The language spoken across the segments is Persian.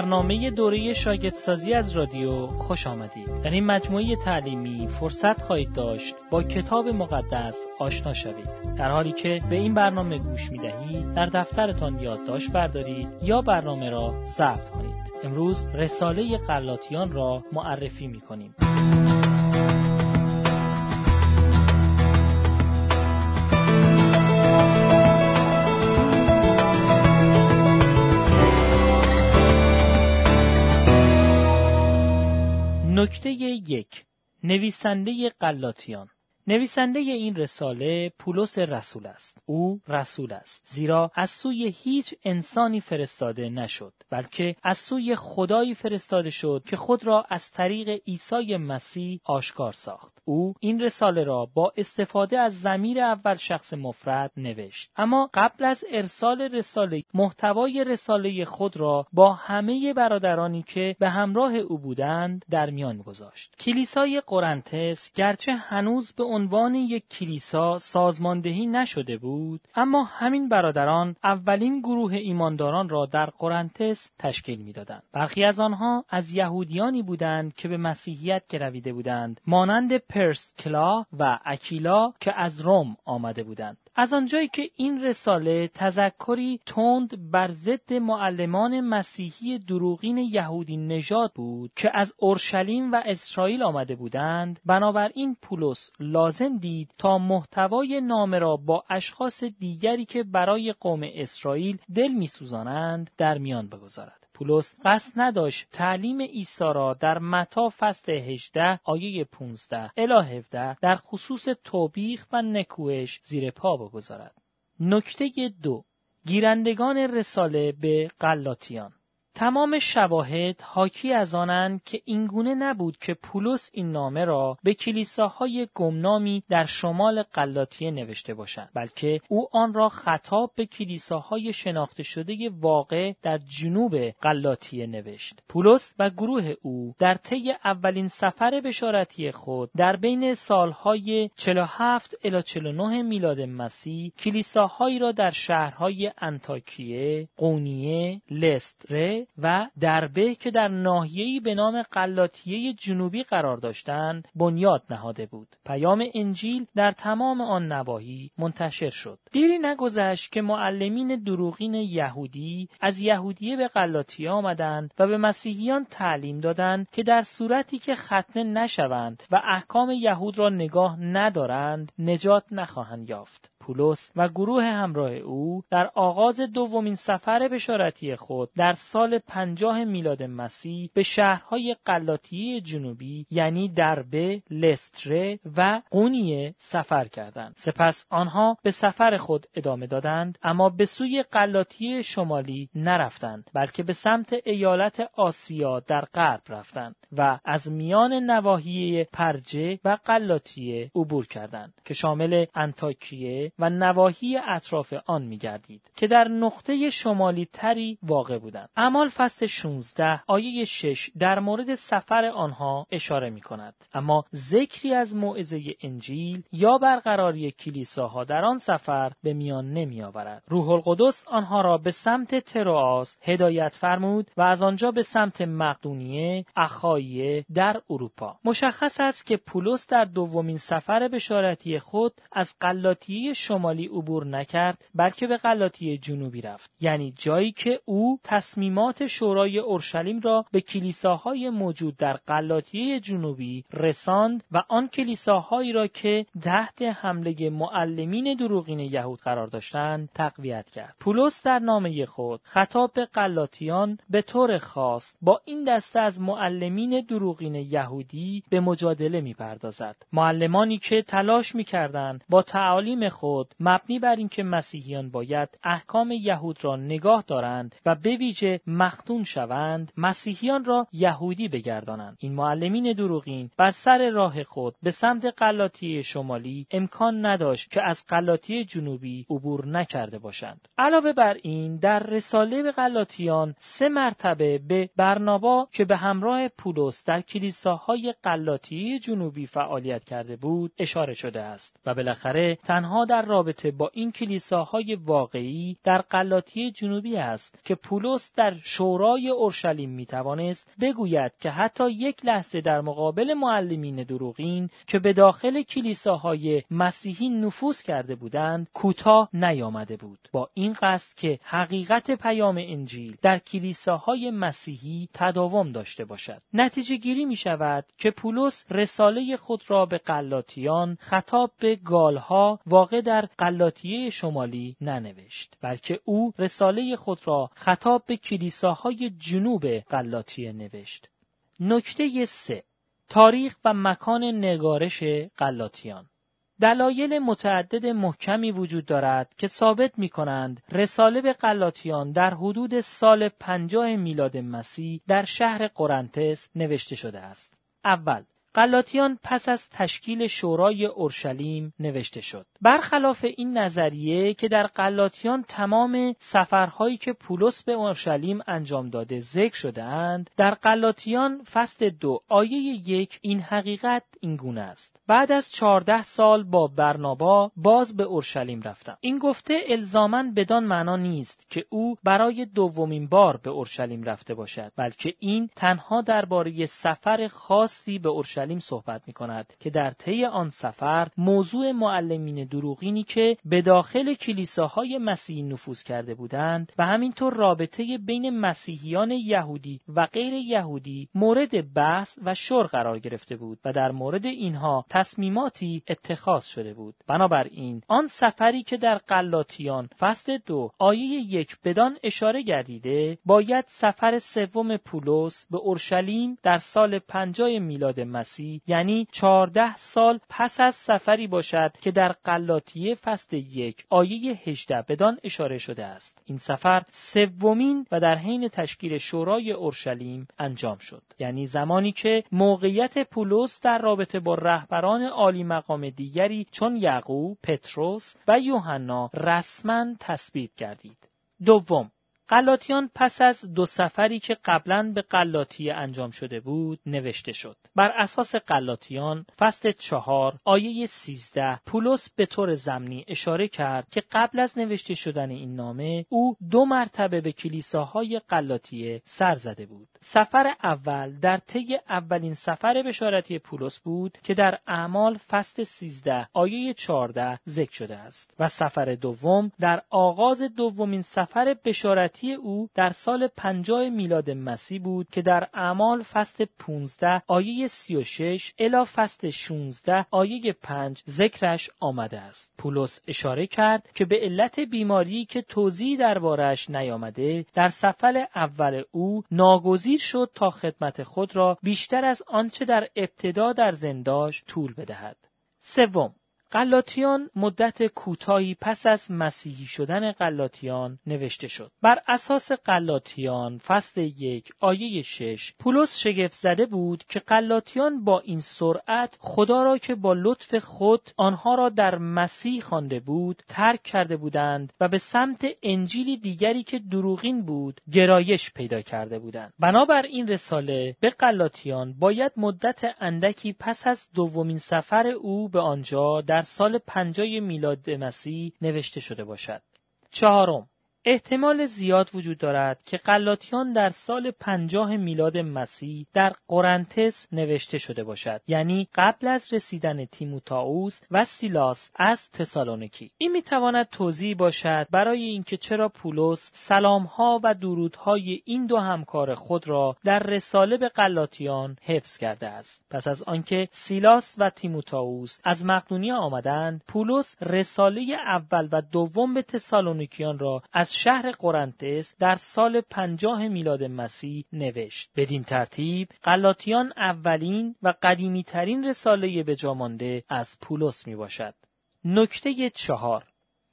برنامه دوره شاگردسازی از رادیو خوش آمدید. در این مجموعه تعلیمی فرصت خواهید داشت با کتاب مقدس آشنا شوید. در حالی که به این برنامه گوش می دهید، در دفترتان یادداشت بردارید یا برنامه را ضبط کنید. امروز رساله قلاتیان را معرفی می کنیم. نکته یک نویسنده قلاتیان نویسنده این رساله پولس رسول است. او رسول است. زیرا از سوی هیچ انسانی فرستاده نشد، بلکه از سوی خدایی فرستاده شد که خود را از طریق عیسی مسیح آشکار ساخت. او این رساله را با استفاده از زمیر اول شخص مفرد نوشت. اما قبل از ارسال رساله محتوای رساله خود را با همه برادرانی که به همراه او بودند در میان گذاشت. کلیسای قرنتس گرچه هنوز به عنوان یک کلیسا سازماندهی نشده بود اما همین برادران اولین گروه ایمانداران را در قرنتس تشکیل می‌دادند. برخی از آنها از یهودیانی بودند که به مسیحیت گرویده بودند مانند پرس کلا و اکیلا که از روم آمده بودند. از آنجایی که این رساله تذکری تند بر ضد معلمان مسیحی دروغین یهودی نژاد بود که از اورشلیم و اسرائیل آمده بودند بنابراین پولس لازم دید تا محتوای نامه را با اشخاص دیگری که برای قوم اسرائیل دل میسوزانند در میان بگذارد. پولس قصد نداشت تعلیم عیسی را در متا فصل 18 آیه 15 الی 17 در خصوص توبیخ و نکوهش زیر پا بگذارد. نکته دو گیرندگان رساله به قلاتیان تمام شواهد حاکی از آنند که اینگونه نبود که پولس این نامه را به کلیساهای گمنامی در شمال قلاتیه نوشته باشد بلکه او آن را خطاب به کلیساهای شناخته شده واقع در جنوب قلاتیه نوشت. پولس و گروه او در طی اولین سفر بشارتی خود در بین سالهای 47 الی 49 میلاد مسیح کلیساهایی را در شهرهای انتاکیه، قونیه، لستره و دربه که در ناحیه‌ای به نام قلاتیه جنوبی قرار داشتند بنیاد نهاده بود. پیام انجیل در تمام آن نواحی منتشر شد. دیری نگذشت که معلمین دروغین یهودی از یهودیه به قلاتیه آمدند و به مسیحیان تعلیم دادند که در صورتی که ختنه نشوند و احکام یهود را نگاه ندارند نجات نخواهند یافت. پولس و گروه همراه او در آغاز دومین سفر بشارتی خود در سال پنجاه میلاد مسیح به شهرهای قلاطیه جنوبی یعنی دربه، لستره و قونیه سفر کردند. سپس آنها به سفر خود ادامه دادند اما به سوی قلاطیه شمالی نرفتند بلکه به سمت ایالت آسیا در غرب رفتند و از میان نواحی پرجه و قلاطیه عبور کردند که شامل انتاکیه و نواحی اطراف آن میگردید که در نقطه شمالی تری واقع بودند. اعمال فصل 16 آیه 6 در مورد سفر آنها اشاره می کند. اما ذکری از موعظه انجیل یا برقراری کلیساها در آن سفر به میان نمی آورد. روح القدس آنها را به سمت تروآس هدایت فرمود و از آنجا به سمت مقدونیه، اخایه در اروپا. مشخص است که پولس در دومین سفر بشارتی خود از قلاطیه شمالی عبور نکرد بلکه به قلاطیه جنوبی رفت. یعنی جایی که او تصمیمات شورای اورشلیم را به کلیساهای موجود در قلاطیه جنوبی رساند و آن کلیساهایی را که تحت حمله معلمین دروغین یهود قرار داشتند تقویت کرد. پولس در نامه خود خطاب به قلاطیان به طور خاص با این دسته از معلمین دروغین یهودی به مجادله می‌پردازد. معلمانی که تلاش می‌کردند با تعالیم خود مبنی بر اینکه مسیحیان باید احکام یهود را نگاه دارند و به ویژه مختون شوند مسیحیان را یهودی بگردانند. این معلمین دروغین بر سر راه خود به سمت قلاطی شمالی امکان نداشت که از قلاطی جنوبی عبور نکرده باشند. علاوه بر این در رساله به قلاطیان سه مرتبه به برنابا که به همراه پولس در کلیساهای قلاطی جنوبی فعالیت کرده بود اشاره شده است و بالاخره تنها در در رابطه با این کلیساهای واقعی در قلاطی جنوبی است که پولس در شورای اورشلیم می‌توانست بگوید که حتی یک لحظه در مقابل معلمین دروغین که به داخل کلیساهای مسیحی نفوذ کرده بودند کوتاه نیامده بود. با این قصد که حقیقت پیام انجیل در کلیساهای مسیحی تداوم داشته باشد. نتیجه گیری می شود که پولس رساله خود را به قلاتیان خطاب به گالها واقع در قلاطیه شمالی ننوشت بلکه او رساله خود را خطاب به کلیساهای جنوب قلاتیه نوشت نکته سه تاریخ و مکان نگارش قلاتیان دلایل متعدد محکمی وجود دارد که ثابت می کنند رساله به قلاتیان در حدود سال پنجاه میلاد مسیح در شهر قرنتس نوشته شده است. اول قلاتیان پس از تشکیل شورای اورشلیم نوشته شد. برخلاف این نظریه که در قلاتیان تمام سفرهایی که پولس به اورشلیم انجام داده ذکر شده اند، در قلاتیان فصل دو آیه یک این حقیقت این گونه است. بعد از چهارده سال با برنابا باز به اورشلیم رفتم. این گفته الزامن بدان معنا نیست که او برای دومین بار به اورشلیم رفته باشد، بلکه این تنها درباره سفر خاصی به اورشلیم اورشلیم صحبت می کند که در طی آن سفر موضوع معلمین دروغینی که به داخل کلیساهای مسیحی نفوذ کرده بودند و همینطور رابطه بین مسیحیان یهودی و غیر یهودی مورد بحث و شور قرار گرفته بود و در مورد اینها تصمیماتی اتخاذ شده بود. بنابراین آن سفری که در قلاتیان فصل دو آیه یک بدان اشاره گردیده باید سفر سوم پولس به اورشلیم در سال پنجاه میلاد مسیح یعنی چهارده سال پس از سفری باشد که در قلاتیه فصل یک آیه 18 بدان اشاره شده است. این سفر سومین و در حین تشکیل شورای اورشلیم انجام شد. یعنی زمانی که موقعیت پولس در رابطه با رهبران عالی مقام دیگری چون یعقوب، پتروس و یوحنا رسما تثبیت گردید. دوم قلاتیان پس از دو سفری که قبلا به قلاطیه انجام شده بود نوشته شد. بر اساس قلاتیان فصل چهار آیه سیزده پولس به طور زمینی اشاره کرد که قبل از نوشته شدن این نامه او دو مرتبه به کلیساهای قلاطیه سر زده بود. سفر اول در طی اولین سفر بشارتی پولس بود که در اعمال فصل سیزده آیه چهارده ذکر شده است و سفر دوم در آغاز دومین سفر بشارتی او در سال 50 میلاد مسیح بود که در اعمال فصل 15 آیه 36 الی فصل 16 آیه 5 ذکرش آمده است. پولس اشاره کرد که به علت بیماری که توضیح دربارش نیامده در سفر اول او ناگزیر شد تا خدمت خود را بیشتر از آنچه در ابتدا در زنداش طول بدهد. سوم قلاتیان مدت کوتاهی پس از مسیحی شدن قلاتیان نوشته شد. بر اساس قلاتیان فصل یک آیه شش پولس شگفت زده بود که قلاتیان با این سرعت خدا را که با لطف خود آنها را در مسیح خوانده بود ترک کرده بودند و به سمت انجیلی دیگری که دروغین بود گرایش پیدا کرده بودند. بنابر این رساله به قلاتیان باید مدت اندکی پس از دومین سفر او به آنجا در در سال پنجای میلاد مسیح نوشته شده باشد. چهارم احتمال زیاد وجود دارد که قلاتیان در سال پنجاه میلاد مسیح در قرنتس نوشته شده باشد یعنی قبل از رسیدن تیموتائوس و سیلاس از تسالونیکی. این می‌تواند توضیح باشد برای اینکه چرا پولس سلامها و درودهای این دو همکار خود را در رساله به قلاتیان حفظ کرده است. پس از آنکه سیلاس و تیموتائوس از مقدونیه آمدند پولس رساله اول و دوم به تسالونیکیان را از شهر قرنتس در سال پنجاه میلاد مسیح نوشت. بدین ترتیب قلاتیان اولین و قدیمی ترین رساله به جامانده از پولس می باشد. نکته چهار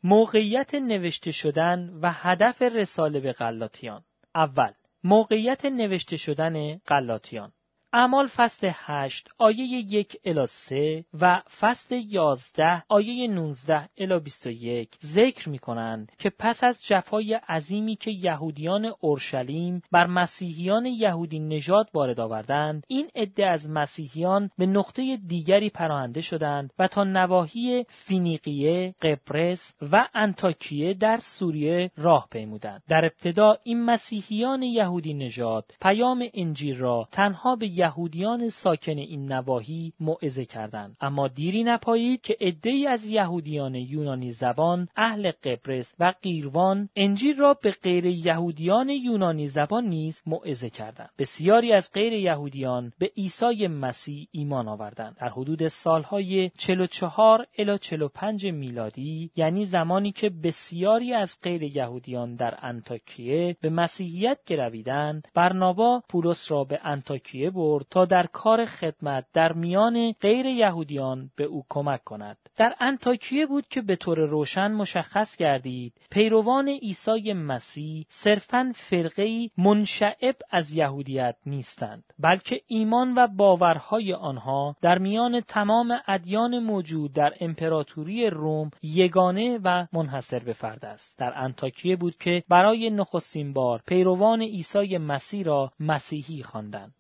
موقعیت نوشته شدن و هدف رساله به قلاتیان اول موقعیت نوشته شدن قلاتیان اعمال فصل 8 آیه 1 الی 3 و فصل 11 آیه 19 الی 21 ذکر می کنند که پس از جفای عظیمی که یهودیان اورشلیم بر مسیحیان یهودی نژاد وارد آوردند این عده از مسیحیان به نقطه دیگری پناهنده شدند و تا نواحی فینیقیه، قبرس و انتاکیه در سوریه راه پیمودند. در ابتدا این مسیحیان یهودی نژاد پیام انجیل را تنها به یهودیان ساکن این نواحی موعظه کردند. اما دیری نپایید که عدهای از یهودیان یونانی زبان اهل قبرس و قیروان انجیل را به غیر یهودیان یونانی زبان نیز موعظه کردند. بسیاری از غیر یهودیان به عیسی مسیح ایمان آوردند. در حدود سالهای 44 الی 45 میلادی یعنی زمانی که بسیاری از غیر یهودیان در انتاکیه به مسیحیت گرویدند برنابا پولس را به انتاکیه برد تا در کار خدمت در میان غیر یهودیان به او کمک کند. در انتاکیه بود که به طور روشن مشخص گردید پیروان عیسی مسیح صرفا فرقه منشعب از یهودیت نیستند بلکه ایمان و باورهای آنها در میان تمام ادیان موجود در امپراتوری روم یگانه و منحصر به فرد است. در انتاکیه بود که برای نخستین بار پیروان عیسی مسیح را مسیحی خواندند.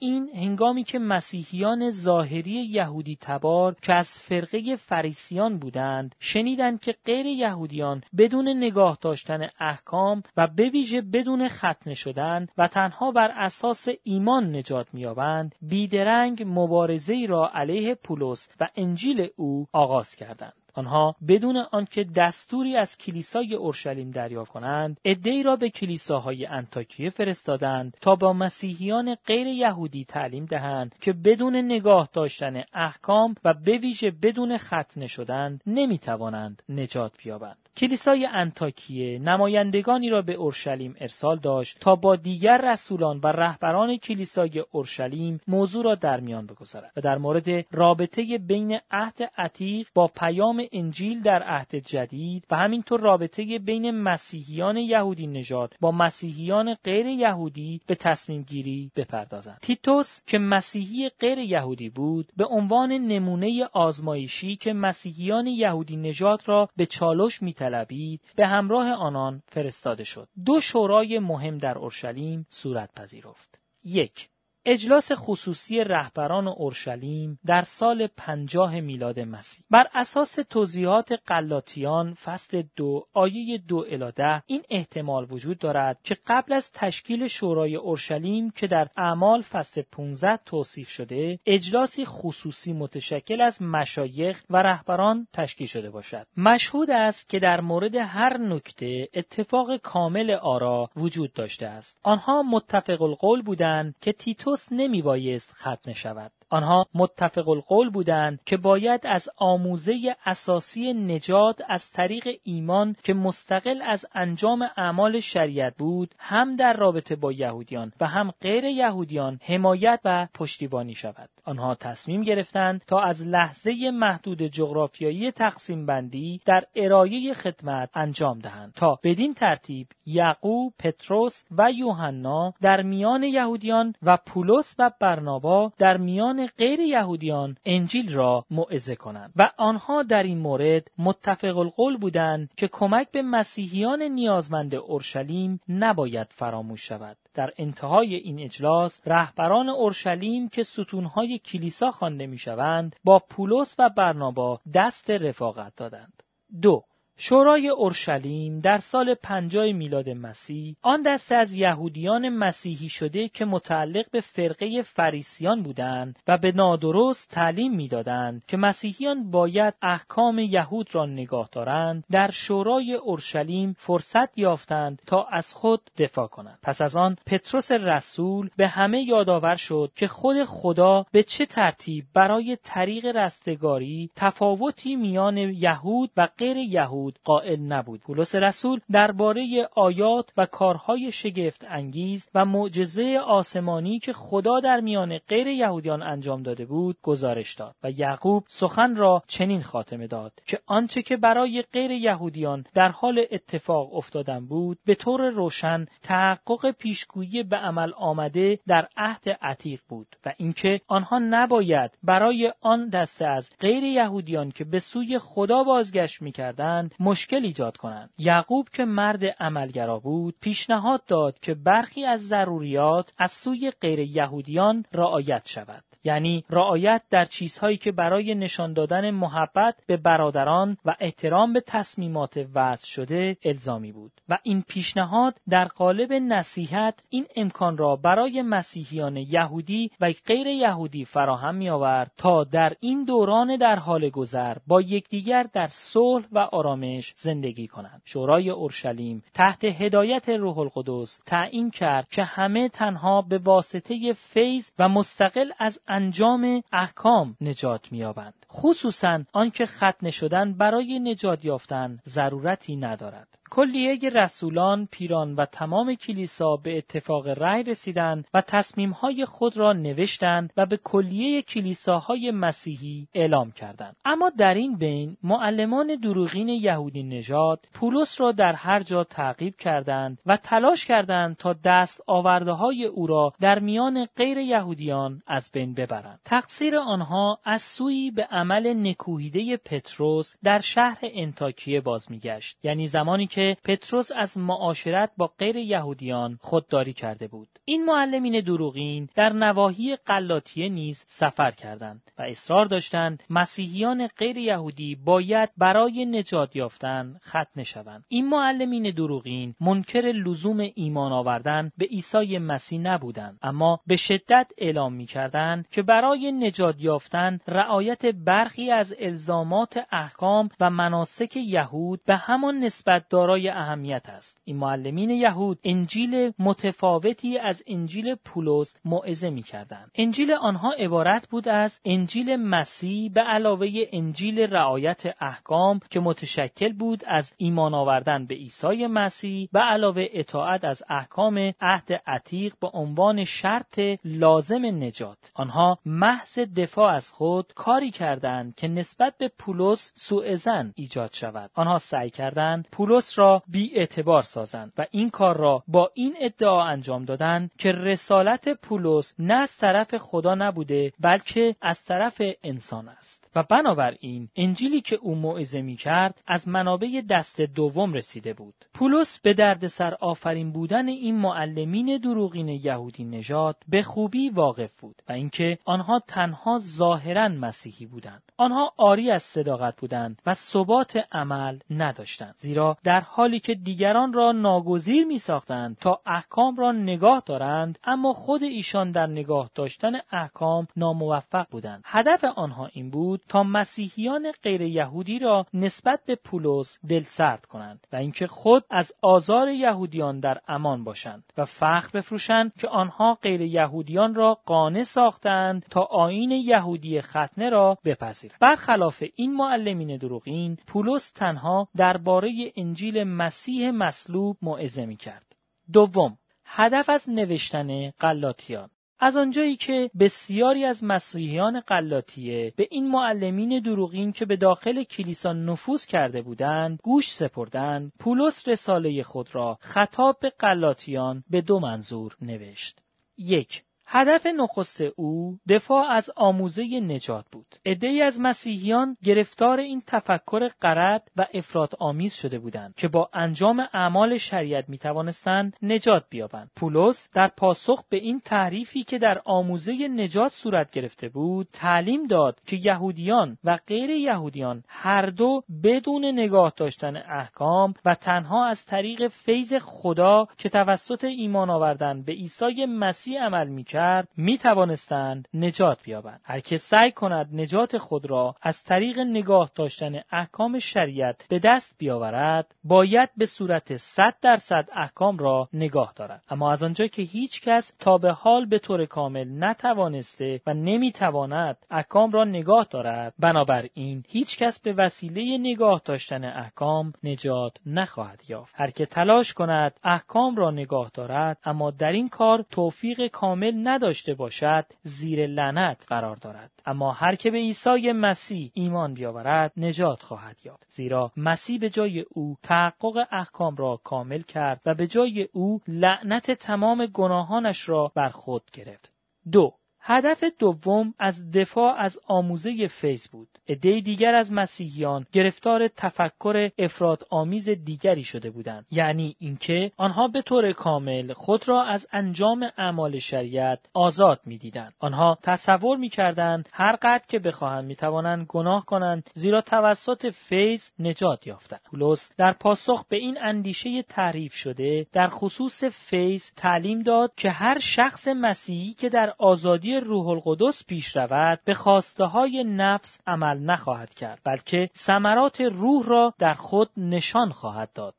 بنابراین هنگامی که مسیحیان ظاهری یهودی تبار که از فرقه فریسیان بودند شنیدند که غیر یهودیان بدون نگاه داشتن احکام و به ویژه بدون ختنه شدن و تنها بر اساس ایمان نجات مییابند بیدرنگ مبارزه را علیه پولس و انجیل او آغاز کردند. آنها بدون آنکه دستوری از کلیسای اورشلیم دریافت کنند عدهای را به کلیساهای انتاکیه فرستادند تا با مسیحیان غیر یهودی تعلیم دهند که بدون نگاه داشتن احکام و به ویژه بدون ختنه شدن نمی‌توانند نجات بیابند. کلیسای انتاکیه نمایندگانی را به اورشلیم ارسال داشت تا با دیگر رسولان و رهبران کلیسای اورشلیم موضوع را در میان بگذارد و در مورد رابطه بین عهد عتیق با پیام انجیل در عهد جدید و همینطور رابطه بین مسیحیان یهودی نژاد با مسیحیان غیر یهودی به تصمیم گیری بپردازند. تیتوس که مسیحی غیر یهودی بود به عنوان نمونه آزمایشی که مسیحیان یهودی نژاد را به چالش می به همراه آنان فرستاده شد. دو شورای مهم در اورشلیم صورت پذیرفت. یک اجلاس خصوصی رهبران اورشلیم در سال پنجاه میلاد مسیح. بر اساس توضیحات قلاتیان فصل دو آیه دو الاده این احتمال وجود دارد که قبل از تشکیل شورای اورشلیم که در اعمال فصل 15 توصیف شده اجلاسی خصوصی متشکل از مشایخ و رهبران تشکیل شده باشد. مشهود است که در مورد هر نکته اتفاق کامل آرا وجود داشته است. آنها متفق القول بودند که تیتوس نمی بایست ختنه شود. آنها متفق القول بودند که باید از آموزه اساسی نجات از طریق ایمان که مستقل از انجام اعمال شریعت بود هم در رابطه با یهودیان و هم غیر یهودیان حمایت و پشتیبانی شود. آنها تصمیم گرفتند تا از لحظه محدود جغرافیایی تقسیم بندی در ارائه خدمت انجام دهند تا بدین ترتیب یعقوب پتروس و یوحنا در میان یهودیان و پولس و برنابا در میان غیر یهودیان انجیل را موعظه کنند و آنها در این مورد متفق القول بودند که کمک به مسیحیان نیازمند اورشلیم نباید فراموش شود. در انتهای این اجلاس رهبران اورشلیم که ستونهای کلیسا خوانده می‌شوند با پولس و برنابا دست رفاقت دادند. دو شورای اورشلیم در سال 50 میلاد مسیح آن دسته از یهودیان مسیحی شده که متعلق به فرقه فریسیان بودند و به نادرست تعلیم می‌دادند که مسیحیان باید احکام یهود را نگاه دارند در شورای اورشلیم فرصت یافتند تا از خود دفاع کنند. پس از آن پتروس رسول به همه یادآور شد که خود خدا به چه ترتیب برای طریق رستگاری تفاوتی میان یهود و غیر یهود بود قائل نبود. پولس رسول درباره آیات و کارهای شگفت انگیز و معجزه آسمانی که خدا در میان غیر یهودیان انجام داده بود گزارش داد و یعقوب سخن را چنین خاتمه داد که آنچه که برای غیر یهودیان در حال اتفاق افتادن بود به طور روشن تحقق پیشگویی به عمل آمده در عهد عتیق بود و اینکه آنها نباید برای آن دسته از غیر یهودیان که به سوی خدا بازگشت می‌کردند مشکل ایجاد کنند. یعقوب که مرد عملگرا بود پیشنهاد داد که برخی از ضروریات از سوی غیر یهودیان رعایت شود. یعنی رعایت در چیزهایی که برای نشان دادن محبت به برادران و احترام به تصمیمات وضع شده الزامی بود. و این پیشنهاد در قالب نصیحت این امکان را برای مسیحیان یهودی و غیر یهودی فراهم می آورد تا در این دوران در حال گذر با یکدیگر در صلح و آرامش زندگی کنند. شورای اورشلیم تحت هدایت روح القدس تعیین کرد که همه تنها به واسطه فیض و مستقل از انجام احکام نجات مییابند. خصوصا آنکه ختنه شدن برای نجات یافتن ضرورتی ندارد. کلیه رسولان، پیران و تمام کلیسا به اتفاق رأی رسیدند و تصمیمهای خود را نوشتند و به کلیه کلیساهای مسیحی اعلام کردند. اما در این بین معلمان دروغین یهودی نژاد پولس را در هر جا تعقیب کردند و تلاش کردند تا دست آورده های او را در میان غیر یهودیان از بین ببرند. تقصیر آنها از سوی به عمل نکوهیده پتروس در شهر انتاکیه باز میگشت. یعنی زمانی که که پتروس از معاشرت با غیر یهودیان خودداری کرده بود. این معلمین دروغین در نواحی قلاتیه نیز سفر کردند و اصرار داشتند مسیحیان غیر یهودی باید برای نجات یافتن ختنه شوند این معلمین دروغین منکر لزوم ایمان آوردن به عیسی مسیح نبودند اما به شدت اعلام می‌کردند که برای نجات یافتن رعایت برخی از الزامات احکام و مناسک یهود به همان نسبت دارای اهمیت است. این معلمین یهود انجیل متفاوتی از انجیل پولس موعظه می‌کردند. انجیل آنها عبارت بود از انجیل مسیح به علاوه انجیل رعایت احکام که متشکل بود از ایمان آوردن به عیسی مسیح به علاوه اطاعت از احکام عهد عتیق به عنوان شرط لازم نجات. آنها محض دفاع از خود کاری کردند که نسبت به پولس سوء ایجاد شود. آنها سعی کردند پولس را بی اعتبار سازند و این کار را با این ادعا انجام دادند که رسالت پولس نه از طرف خدا نبوده بلکه از طرف انسان است. و بنابراین انجیلی که او موعظه می کرد از منابع دست دوم رسیده بود. پولس به دردسر آفرین بودن این معلمین دروغین یهودی نژاد به خوبی واقف بود و اینکه آنها تنها ظاهرا مسیحی بودند. آنها آری از صداقت بودند و ثبات عمل نداشتند. زیرا در حالی که دیگران را ناگزیر می ساختند تا احکام را نگاه دارند اما خود ایشان در نگاه داشتن احکام ناموفق بودند. هدف آنها این بود تا مسیحیان غیر یهودی را نسبت به پولس دلسرد کنند و اینکه خود از آزار یهودیان در امان باشند و فخر بفروشند که آنها غیر یهودیان را قانع ساختند تا آین یهودی ختنه را بپذیرند. برخلاف این معلمین دروغین پولس تنها درباره انجیل مسیح مصلوب موعظه می‌کرد. دوم هدف از نوشتن قلاتیان از آنجایی که بسیاری از مسیحیان قلاتیه به این معلمین دروغین که به داخل کلیسا نفوذ کرده بودند گوش سپردند پولس رساله خود را خطاب به قلاتیان به دو منظور نوشت. یک هدف نخست او دفاع از آموزه نجات بود. عدهای از مسیحیان گرفتار این تفکر قرد و افراد آمیز شده بودند که با انجام اعمال شریعت می توانستند نجات بیابند. پولس در پاسخ به این تعریفی که در آموزه نجات صورت گرفته بود، تعلیم داد که یهودیان و غیر یهودیان هر دو بدون نگاه داشتن احکام و تنها از طریق فیض خدا که توسط ایمان آوردن به عیسی مسیح عمل می کرد می توانستند نجات بیابند. هر که سعی کند نجات خود را از طریق نگاه داشتن احکام شریعت به دست بیاورد باید به صورت 100 درصد احکام را نگاه دارد. اما از آنجا که هیچ کس تا به حال به طور کامل نتوانسته و نمی‌تواند احکام را نگاه دارد بنابراین هیچ کس به وسیله نگاه داشتن احکام نجات نخواهد یافت. هر که تلاش کند احکام را نگاه دارد اما در این کار توفیق کامل نداشته باشد زیر لعنت قرار دارد. اما هر که به عیسی مسیح ایمان بیاورد نجات خواهد یافت. زیرا مسیح به جای او تحقق احکام را کامل کرد و به جای او لعنت تمام گناهانش را بر خود گرفت. دو هدف دوم از دفاع از آموزه فیض بود. عده دیگر از مسیحیان گرفتار تفکر افراد آمیز دیگری شده بودند. یعنی اینکه آنها به طور کامل خود را از انجام اعمال شریعت آزاد می‌دیدند. آنها تصور می‌کردند هر قدر که بخواهند می‌توانند گناه کنند زیرا توسط فیض نجات یافتند. پولس در پاسخ به این اندیشه تعریف شده در خصوص فیض تعلیم داد که هر شخص مسیحی که در آزادی روح القدس پیش رود به خواسته های نفس عمل نخواهد کرد بلکه ثمرات روح را در خود نشان خواهد داد.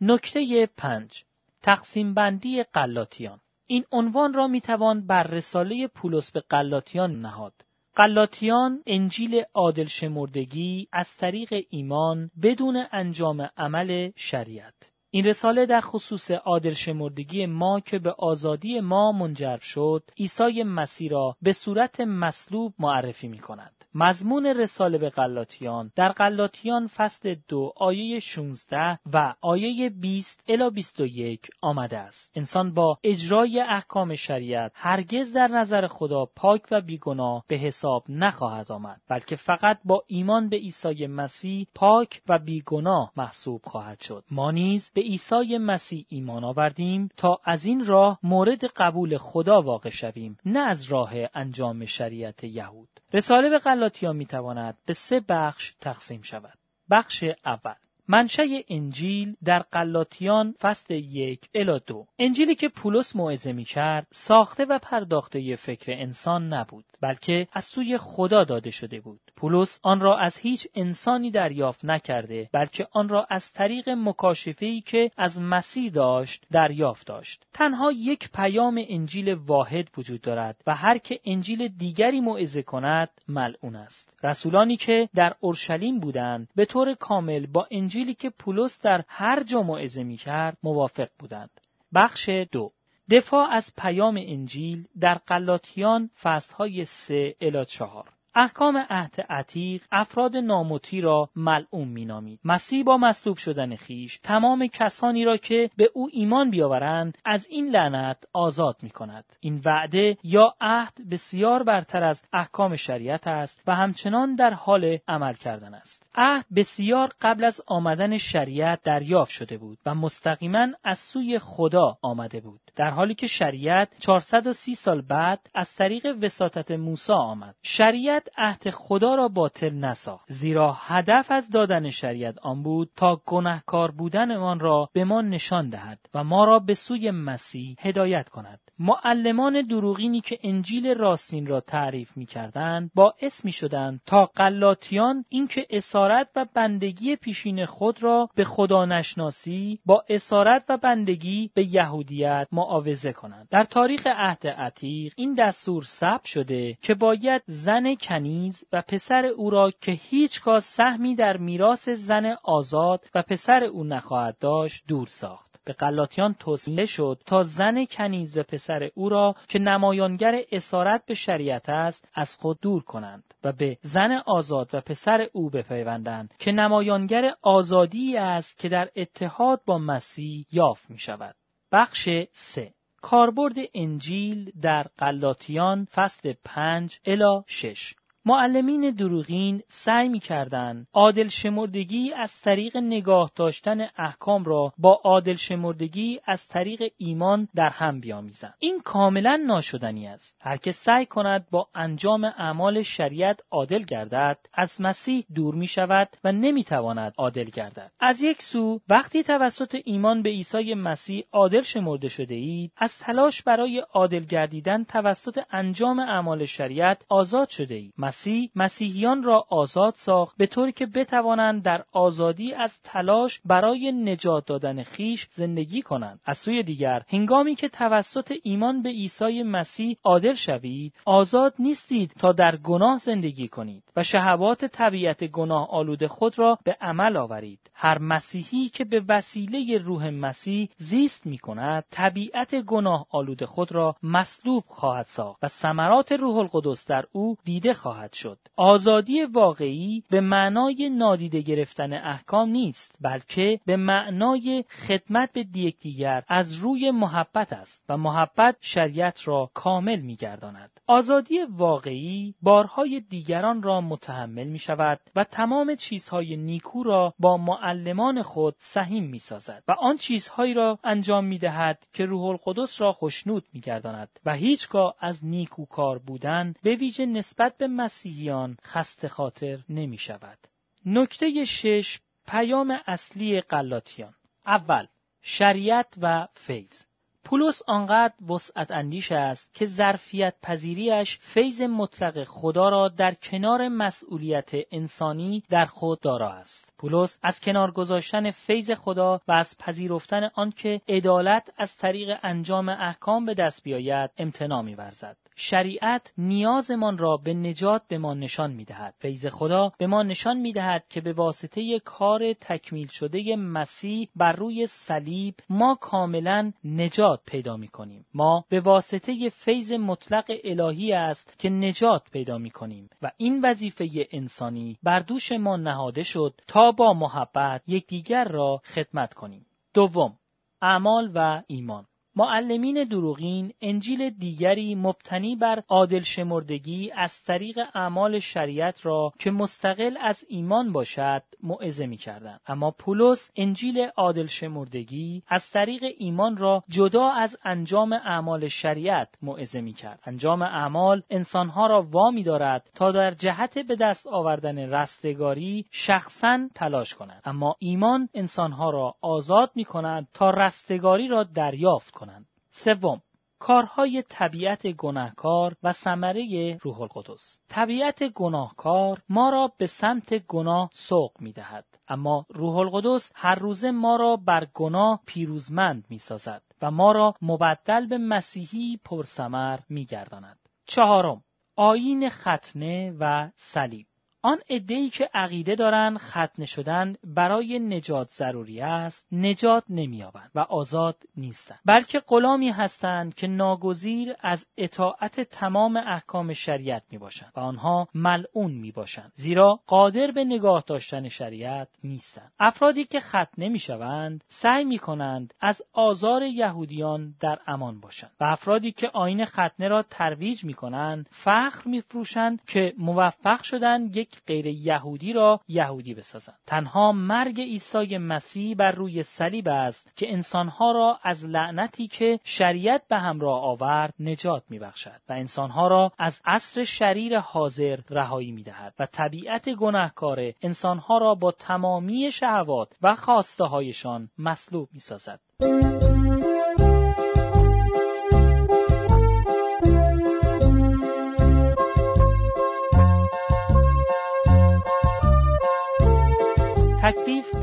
نکته پنج تقسیم بندی قلاتیان این عنوان را می‌توان بر رساله پولس به قلاتیان نهاد. قلاتیان انجیل عادل شمردگی از طریق ایمان بدون انجام عمل شریعت این رساله در خصوص عادل شمردگی ما که به آزادی ما منجر شد عیسی مسیح را به صورت مصلوب معرفی می کند. مضمون رساله به قلاتیان در قلاتیان فصل دو آیه 16 و آیه 20 الی 21 آمده است. انسان با اجرای احکام شریعت هرگز در نظر خدا پاک و بیگناه به حساب نخواهد آمد بلکه فقط با ایمان به عیسی مسیح پاک و بیگناه محسوب خواهد شد. ما نیز به عیسی مسیح ایمان آوردیم تا از این راه مورد قبول خدا واقع شویم نه از راه انجام شریعت یهود. رساله به غلاطیان می‌تواند به سه بخش تقسیم شود. بخش اول. منشأ انجیل در قلاتیان فصل یک الا دو. انجیلی که پولس موعظه می کرد ساخته و پرداخته فکر انسان نبود بلکه از سوی خدا داده شده بود. پولس آن را از هیچ انسانی دریافت نکرده بلکه آن را از طریق مکاشفه‌ای که از مسیح داشت دریافت داشت. تنها یک پیام انجیل واحد وجود دارد و هر که انجیل دیگری موعظه کند ملعون است. رسولانی که در اورشلیم بودند به طور کامل با انجیلی که پولس در هر جا موعظه می‌کرد موافق بودند. بخش دو. دفاع از پیام انجیل در قلاتیان فصلهای سه الی چهار. احکام عهد عتیق افراد ناموتی را ملعون مینامید. مسیح با مصلوب شدن خیش تمام کسانی را که به او ایمان بیاورند از این لعنت آزاد می کند این وعده یا عهد بسیار برتر از احکام شریعت است و همچنان در حال عمل کردن است. عهد بسیار قبل از آمدن شریعت دریافت شده بود و مستقیما از سوی خدا آمده بود. در حالی که شریعت 430 سال بعد از طریق وساطت موسی آمد. شریعت عهد خدا را باطل نساخت زیرا هدف از دادن شریعت آن بود تا گناهکار بودن را به ما نشان دهد و ما را به سوی مسیح هدایت کند. معلمان دروغینی که انجیل راستین را تعریف می کردند باعث می شدند تا قلاتیان اینکه اسارت و بندگی پیشین خود را به خدا نشناسی با اسارت و بندگی به یهودیت معاوضه کنند در تاریخ عهد عتیق این دستور ثبت شده که باید زن کنیز و پسر او را که هیچگاه سهمی در میراث زن آزاد و پسر او نخواهد داشت دور ساخت. به قلاتیان توصیه شد تا زن کنیز پسر او را که نمایانگر اسارت به شریعت است از خود دور کنند و به زن آزاد و پسر او بپیوندند که نمایانگر آزادی است که در اتحاد با مسیح یافت می شود. بخش 3 کاربرد انجیل در قلاتیان فصل 5 الی 6 معلمین دروغین سعی می کردن عادل شمردگی از طریق نگاه داشتن احکام را با عادل شمردگی از طریق ایمان در هم بیامیزند. این کاملا ناشدنی است. هر که سعی کند با انجام اعمال شریعت عادل گردد از مسیح دور می شود و نمی تواند عادل گردد. از یک سو وقتی توسط ایمان به عیسی مسیح عادل شمرده شده اید از تلاش برای عادل گردیدن توسط انجام اعمال شریعت آزاد شده اید. مسیح مسیحیان را آزاد ساخت به طوری که بتوانند در آزادی از تلاش برای نجات دادن خیش زندگی کنند. از سوی دیگر هنگامی که توسط ایمان به عیسی مسیح عادل شوید آزاد نیستید تا در گناه زندگی کنید و شهوات طبیعت گناه آلود خود را به عمل آورید. هر مسیحی که به وسیله روح مسیح زیست می کند طبیعت گناه آلود خود را مصلوب خواهد ساخت و ثمرات روح القدس در او دیده خواهد شد. آزادی واقعی به معنای نادیده گرفتن احکام نیست بلکه به معنای خدمت به یکدیگر از روی محبت است و محبت شریعت را کامل میگرداند. آزادی واقعی بارهای دیگران را متحمل می شود و تمام چیزهای نیکو را با معلمان خود سهیم می سازد و آن چیزهایی را انجام می دهد که روح القدس را خشنود می گرداند و هیچگاه از نیکوکار بودن به ویژه نسبت به مسیحیان خسته خاطر نمی شود. نکته شش پیام اصلی قلاتیان اول شریعت و فیض پولس آنقدر وسعت اندیش است که ظرفیت پذیریش فیض مطلق خدا را در کنار مسئولیت انسانی در خود دارا است. پولس از کنار گذاشتن فیض خدا و از پذیرفتن آنکه عدالت از طریق انجام احکام به دست بیاید امتناع می‌ورزد. شریعت نیازمان را به نجات به ما نشان می‌دهد. فیض خدا به ما نشان می‌دهد که به واسطه کار تکمیل شده مسیح بر روی صلیب ما کاملا نجات پیدا می کنیم. ما به واسطه فیض مطلق الهی است که نجات پیدا می کنیم و این وظیفه انسانی بر دوش ما نهاده شد تا با محبت یکدیگر را خدمت کنیم. دوم اعمال و ایمان معلمین دروغین انجیل دیگری مبتنی بر عادل شمردگی از طریق اعمال شریعت را که مستقل از ایمان باشد موعظه می کردن. اما پولس انجیل عادل شمردگی از طریق ایمان را جدا از انجام اعمال شریعت موعظه کرد. انجام اعمال انسانها را وامی دارد تا در جهت به دست آوردن رستگاری شخصا تلاش کنند. اما ایمان انسانها را آزاد می کند تا رستگاری را دریافت کنند. سوم کارهای طبیعت گناهکار و ثمره روح القدس. طبیعت گناهکار ما را به سمت گناه سوق می دهد اما روح القدس هر روزه ما را بر گناه پیروزمند می سازد و ما را مبدل به مسیحی پرسمر می گرداند. چهارم آین ختنه و صلیب. آن عده‌ای که عقیده دارند ختنه شدن برای نجات ضروری است نجات نمییابند و آزاد نیستند. بلکه غلامی هستند که ناگزیر از اطاعت تمام احکام شریعت می‌باشند و آنها ملعون می‌باشند. زیرا قادر به نگاه داشتن شریعت نیستند. افرادی که ختنه می‌شوند سعی می‌کنند از آزار یهودیان در امان باشند. و افرادی که آین ختنه را ترویج می‌کنند فخر میفروشند که موفق شدند یک غیر یهودی را یهودی بسازند. تنها مرگ عیسی مسیح بر روی صلیب است که انسانها را از لعنتی که شریعت به همراه آورد نجات میبخشد و انسانها را از عصر شریر حاضر رهایی می‌دهد و طبیعت گناهکار انسانها را با تمامی شهوات و خواسته هایشان مصلوب می‌سازد.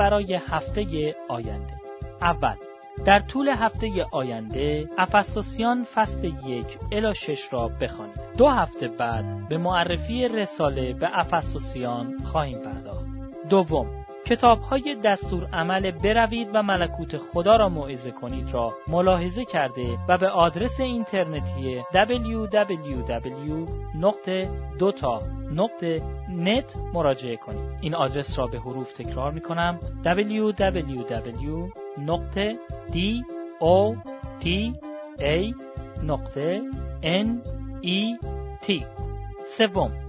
برای هفته آینده. اول در طول هفته آینده افسوسیان فصل یک الا شش را بخوانید. دو هفته بعد به معرفی رساله به افسوسیان خواهیم پرداخت. دوم کتاب های دستور عمل بروید و ملکوت خدا را موعظه کنید را ملاحظه کرده و به آدرس اینترنتی www.dota.net مراجعه کنید. این آدرس را به حروف تکرار می کنم www.dota.net سوم.